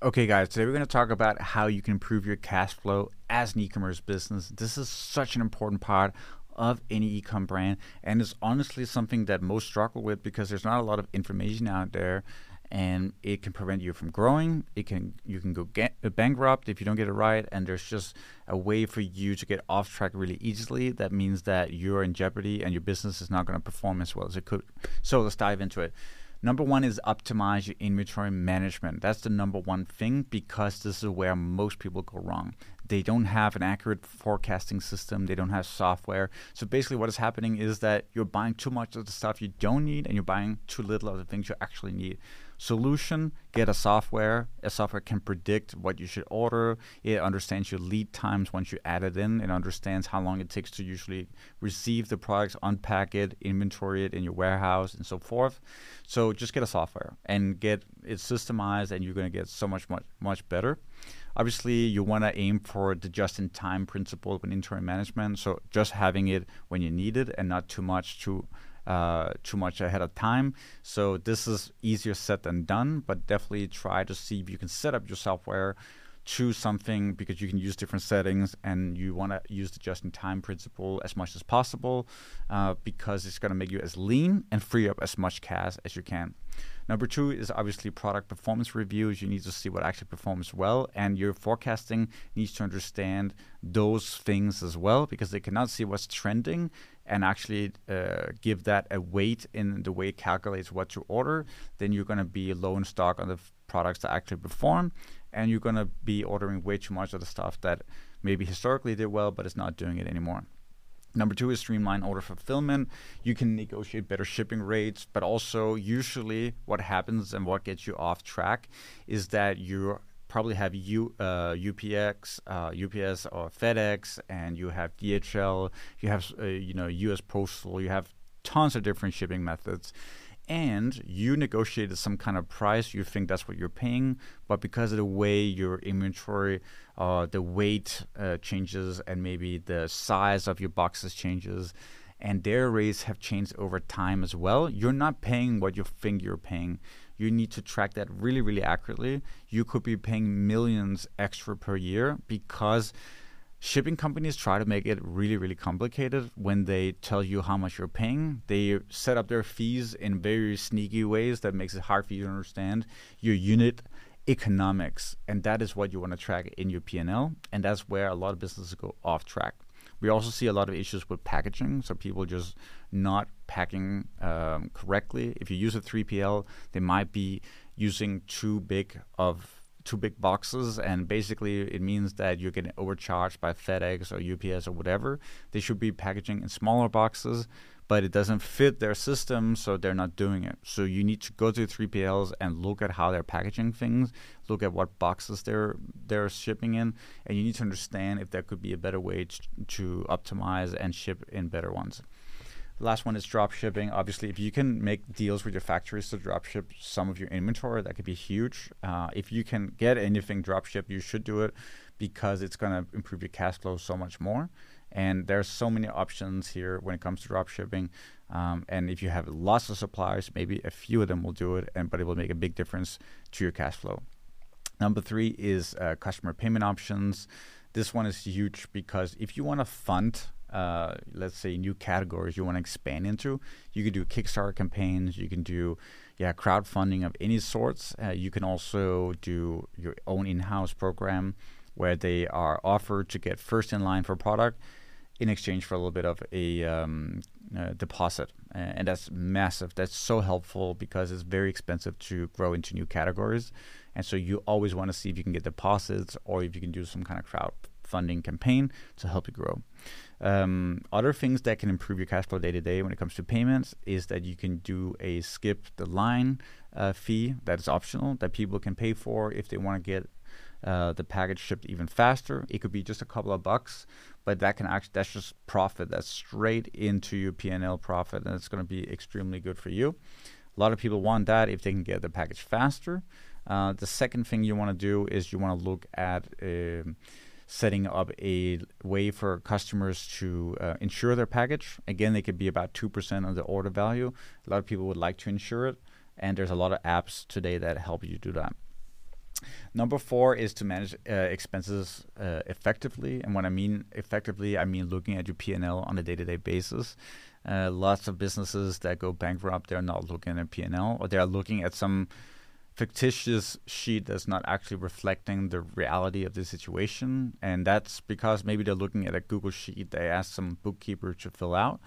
Okay, guys, today we're going to talk about how you can improve your cash flow as an e commerce business. This is such an important part of any e-com brand and it's honestly something that most struggle with because there's not a lot of information out there and it can prevent you from growing. It can you can go get bankrupt if you don't get it right and there's just a way for you to get off track really easily. That means that you're in jeopardy and your business is not going to perform as well as it could. So let's dive into it Number one is optimize your inventory management. That's the number one thing because this is where most people go wrong. They don't have an accurate forecasting system, they don't have software. So basically, what is happening is that you're buying too much of the stuff you don't need and you're buying too little of the things you actually need. Solution get a software. A software can predict what you should order. It understands your lead times once you add it in. It understands how long it takes to usually receive the products, unpack it, inventory it in your warehouse, and so forth. So just get a software and get it systemized, and you're going to get so much, much, much better. Obviously, you want to aim for the just-in-time principle of inventory management. So just having it when you need it, and not too much to uh, too much ahead of time. So this is easier said than done, but definitely try to see if you can set up your software choose something because you can use different settings and you want to use the just-in-time principle as much as possible uh, because it's going to make you as lean and free up as much cash as you can. Number two is obviously product performance reviews. You need to see what actually performs well, and your forecasting needs to understand those things as well because they cannot see what's trending and actually uh, give that a weight in the way it calculates what to order. Then you're going to be low in stock on the products that actually perform, and you're going to be ordering way too much of the stuff that maybe historically did well but is not doing it anymore. Number two is streamline order fulfillment. You can negotiate better shipping rates, but also usually what happens and what gets you off track is that you probably have U, uh, UPX, uh, UPS or FedEx, and you have DHL, you have uh, you know U.S. Postal, you have tons of different shipping methods and you negotiated some kind of price, you think that's what you're paying, but because of the way your inventory, uh, the weight uh, changes, and maybe the size of your boxes changes, and their rates have changed over time as well, you're not paying what you think you're paying. You need to track that really, really accurately. You could be paying millions extra per year because shipping companies try to make it really really complicated. When they tell you how much you're paying they set up their fees in very sneaky ways that makes it hard for you to understand your unit economics. And that is what you want to track in your P&L and that's where a lot of businesses go off track. We also see a lot of issues with packaging so people just not packing um, correctly. If you use a 3PL they might be using too big of two big boxes, and basically it means that you're getting overcharged by FedEx or UPS or whatever. They should be packaging in smaller boxes, but it doesn't fit their system, so they're not doing it. So you need to go to 3PLs and look at how they're packaging things, look at what boxes they're they're shipping in, and you need to understand if there could be a better way to, to optimize and ship in better ones. The last one is drop shipping. Obviously, if you can make deals with your factories to drop ship some of your inventory, that could be huge. Uh, if you can get anything drop shipped, you should do it because it's going to improve your cash flow so much more. And there's so many options here when it comes to drop shipping. Um, and if you have lots of suppliers, maybe a few of them will do it, and but it will make a big difference to your cash flow. Number three is uh, customer payment options. This one is huge because if you want to fund uh, let's say new categories you want to expand into you can do kickstarter campaigns you can do yeah crowdfunding of any sorts. Uh, you can also do your own in-house program where they are offered to get first in line for product in exchange for a little bit of a um, uh, deposit. And that's massive. That's so helpful because it's very expensive to grow into new categories. And so you always want to see if you can get deposits or if you can do some kind of crowdfunding campaign to help you grow um, other things that can improve your cash flow day to day when it comes to payments is that you can do a skip the line uh, fee that is optional that people can pay for if they want to get uh, the package shipped even faster. It could be just a couple of bucks, but that can actually that's just profit. That's straight into your P&L profit, and it's going to be extremely good for you. A lot of people want that if they can get the package faster. Uh, the second thing you want to do is you want to look at um, setting up a way for customers to uh, insure their package. Again, they could be about 2% of the order value. A lot of people would like to insure it, and there's a lot of apps today that help you do that. Number four is to manage uh, expenses uh, effectively, and when I mean effectively, I mean looking at your P&L on a day-to-day basis. Uh, lots of businesses that go bankrupt, they're not looking at P&L, or they're looking at some fictitious sheet that's not actually reflecting the reality of the situation. And that's because maybe they're looking at a Google sheet they asked some bookkeeper to fill out.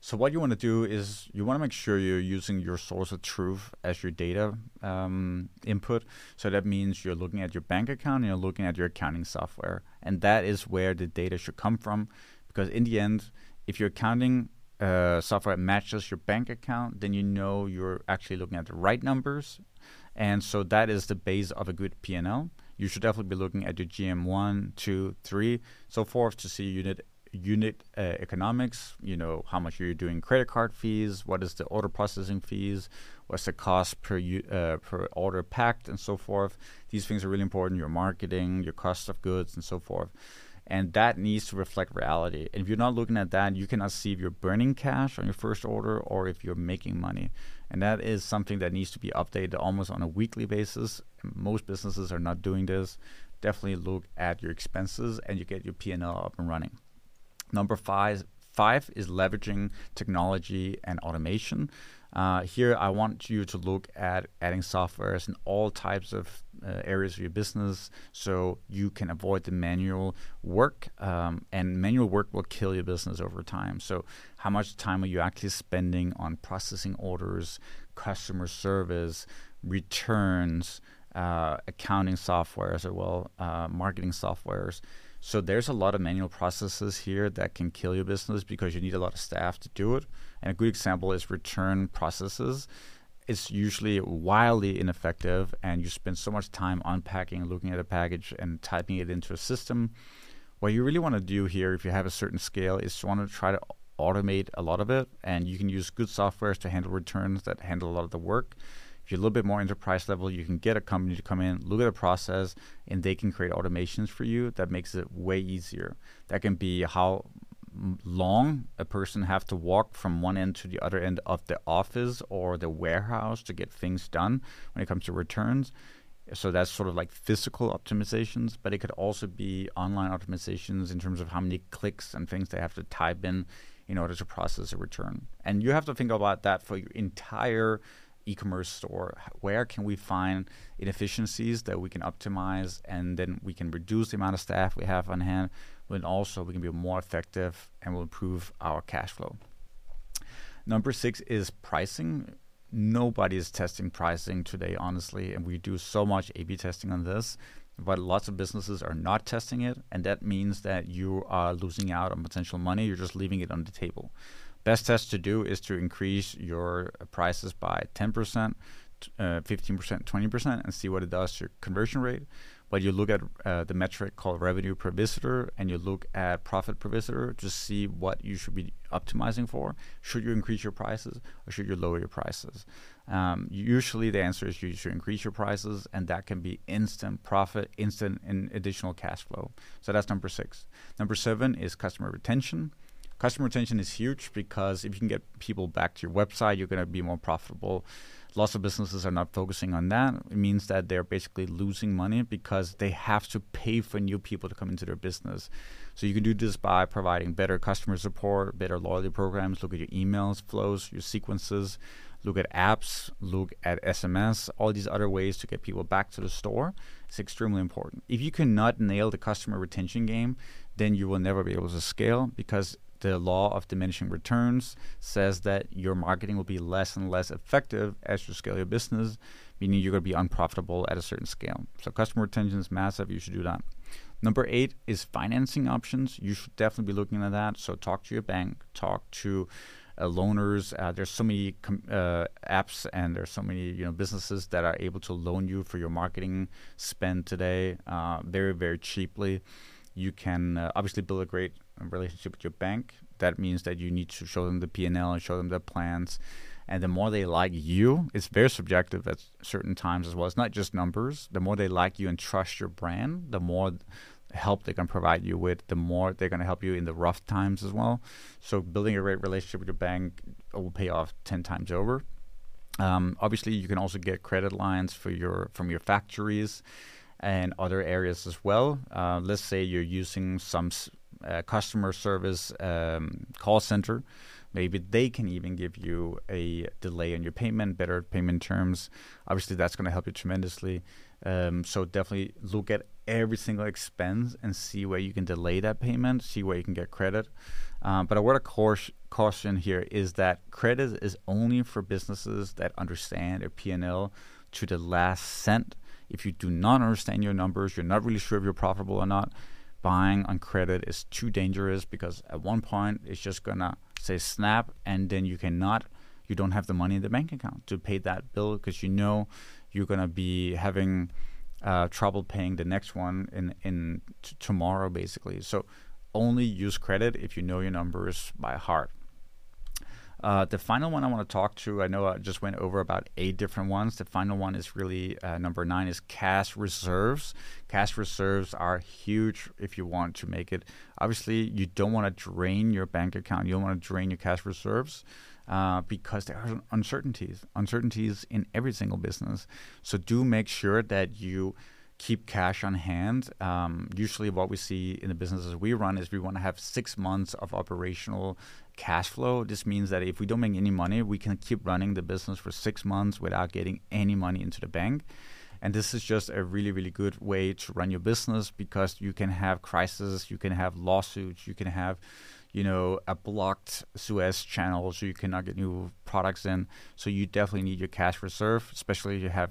So what you want to do is you want to make sure you're using your source of truth as your data um, input. So that means you're looking at your bank account and you're looking at your accounting software, and that is where the data should come from. Because in the end, if your accounting uh, software matches your bank account, then you know you're actually looking at the right numbers and so that is the base of a good P&L. You should definitely be looking at your GM one, two, three, so forth to see unit unit uh, economics. You know how much you're doing credit card fees, what is the order processing fees, what's the cost per uh, per order packed, and so forth. These things are really important. Your marketing, your cost of goods, and so forth. And that needs to reflect reality. And if you're not looking at that, you cannot see if you're burning cash on your first order or if you're making money. And that is something that needs to be updated almost on a weekly basis. Most businesses are not doing this. Definitely look at your expenses and you get your P&L up and running. Number five, five is leveraging technology and automation. Uh, here, I want you to look at adding softwares in all types of uh, areas of your business so you can avoid the manual work. Um, and manual work will kill your business over time. So, how much time are you actually spending on processing orders, customer service, returns, uh, accounting softwares, or well, uh, marketing softwares? So there's a lot of manual processes here that can kill your business because you need a lot of staff to do it. And a good example is return processes. It's usually wildly ineffective, and you spend so much time unpacking, looking at a package, and typing it into a system. What you really want to do here, if you have a certain scale, is to want to try to automate a lot of it, and you can use good softwares to handle returns that handle a lot of the work. If you're a little bit more enterprise level, you can get a company to come in, look at the process, and they can create automations for you that makes it way easier. That can be how long a person have to walk from one end to the other end of the office or the warehouse to get things done when it comes to returns. So that's sort of like physical optimizations, but it could also be online optimizations in terms of how many clicks and things they have to type in in order to process a return. And you have to think about that for your entire e-commerce store where can we find inefficiencies that we can optimize and then we can reduce the amount of staff we have on hand but also we can be more effective and will improve our cash flow? Number six is pricing. Nobody is testing pricing today honestly and we do so much a b testing on this but lots of businesses are not testing it and that means that you are losing out on potential money. You're just leaving it on the table Best test to do is to increase your prices by 10%, uh, 15%, 20%, and see what it does to your conversion rate. But you look at uh, the metric called revenue per visitor and you look at profit per visitor to see what you should be optimizing for. Should you increase your prices or should you lower your prices? Um, usually the answer is you should increase your prices, and that can be instant profit, instant and additional cash flow. So that's number six. Number seven is customer retention. Customer retention is huge because if you can get people back to your website, you're going to be more profitable. Lots of businesses are not focusing on that. It means that they're basically losing money because they have to pay for new people to come into their business. So you can do this by providing better customer support, better loyalty programs, look at your emails flows, your sequences, look at apps, look at SMS, all these other ways to get people back to the store. It's extremely important. If you cannot nail the customer retention game, then you will never be able to scale because the law of diminishing returns says that your marketing will be less and less effective as you scale your business, meaning you're going to be unprofitable at a certain scale. So customer retention is massive. You should do that. Number eight is financing options. You should definitely be looking at that. So talk to your bank, talk to uh, loaners. Uh, there's so many com- uh, apps and there's so many you know businesses that are able to loan you for your marketing spend today uh, very very cheaply. You can uh, obviously build a great relationship with your bank. That means that you need to show them the P&L and show them the plans. And the more they like you, it's very subjective at certain times as well. It's not just numbers. The more they like you and trust your brand, the more help they can provide you with, the more they're going to help you in the rough times as well. So building a great relationship with your bank will pay off 10 times over. Um, obviously, you can also get credit lines for your from your factories and other areas as well. Uh, let's say you're using some uh, customer service um, call center. Maybe they can even give you a delay on your payment, better payment terms. Obviously, that's going to help you tremendously. Um, so definitely look at every single expense and see where you can delay that payment, see where you can get credit. Um, but a word of caution here is that credit is only for businesses that understand their P&L to the last cent. If you do not understand your numbers, you're not really sure if you're profitable or not, buying on credit is too dangerous because at one point it's just gonna say snap and then you cannot you don't have the money in the bank account to pay that bill because you know you're gonna be having uh, trouble paying the next one in in t- tomorrow basically so only use credit if you know your numbers by heart. Uh, the final one I want to talk to, I know I just went over about eight different ones. The final one is really uh, number nine is cash reserves. Cash reserves are huge if you want to make it. Obviously, you don't want to drain your bank account. You don't want to drain your cash reserves uh, because there are uncertainties, uncertainties in every single business. So do make sure that you keep cash on hand. Um, usually, what we see in the businesses we run is we want to have six months of operational cash flow. This means that if we don't make any money, we can keep running the business for six months without getting any money into the bank. And this is just a really, really good way to run your business because you can have crises, you can have lawsuits, you can have, you know, a blocked Suez channel, so you cannot get new products in. So you definitely need your cash reserve, especially if you have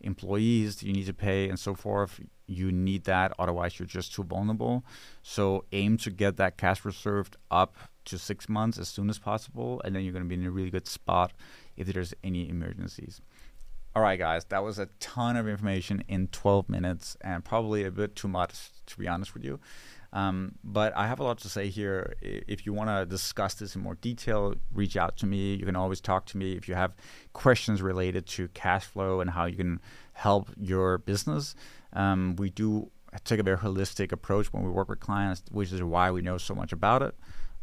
employees you need to pay and so forth you need that otherwise you're just too vulnerable. So aim to get that cash reserved up to six months as soon as possible and then you're going to be in a really good spot if there's any emergencies. All right guys that was a ton of information in 12 minutes and probably a bit too much to be honest with you um, but I have a lot to say here. If you want to discuss this in more detail, reach out to me. You can always talk to me if you have questions related to cash flow and how you can help your business. Um, we do take a very holistic approach when we work with clients, which is why we know so much about it.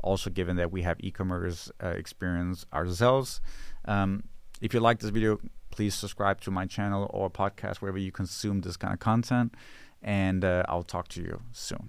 Also, given that we have e-commerce uh, experience ourselves. Um, if you like this video, please subscribe to my channel or podcast wherever you consume this kind of content. And uh, I'll talk to you soon.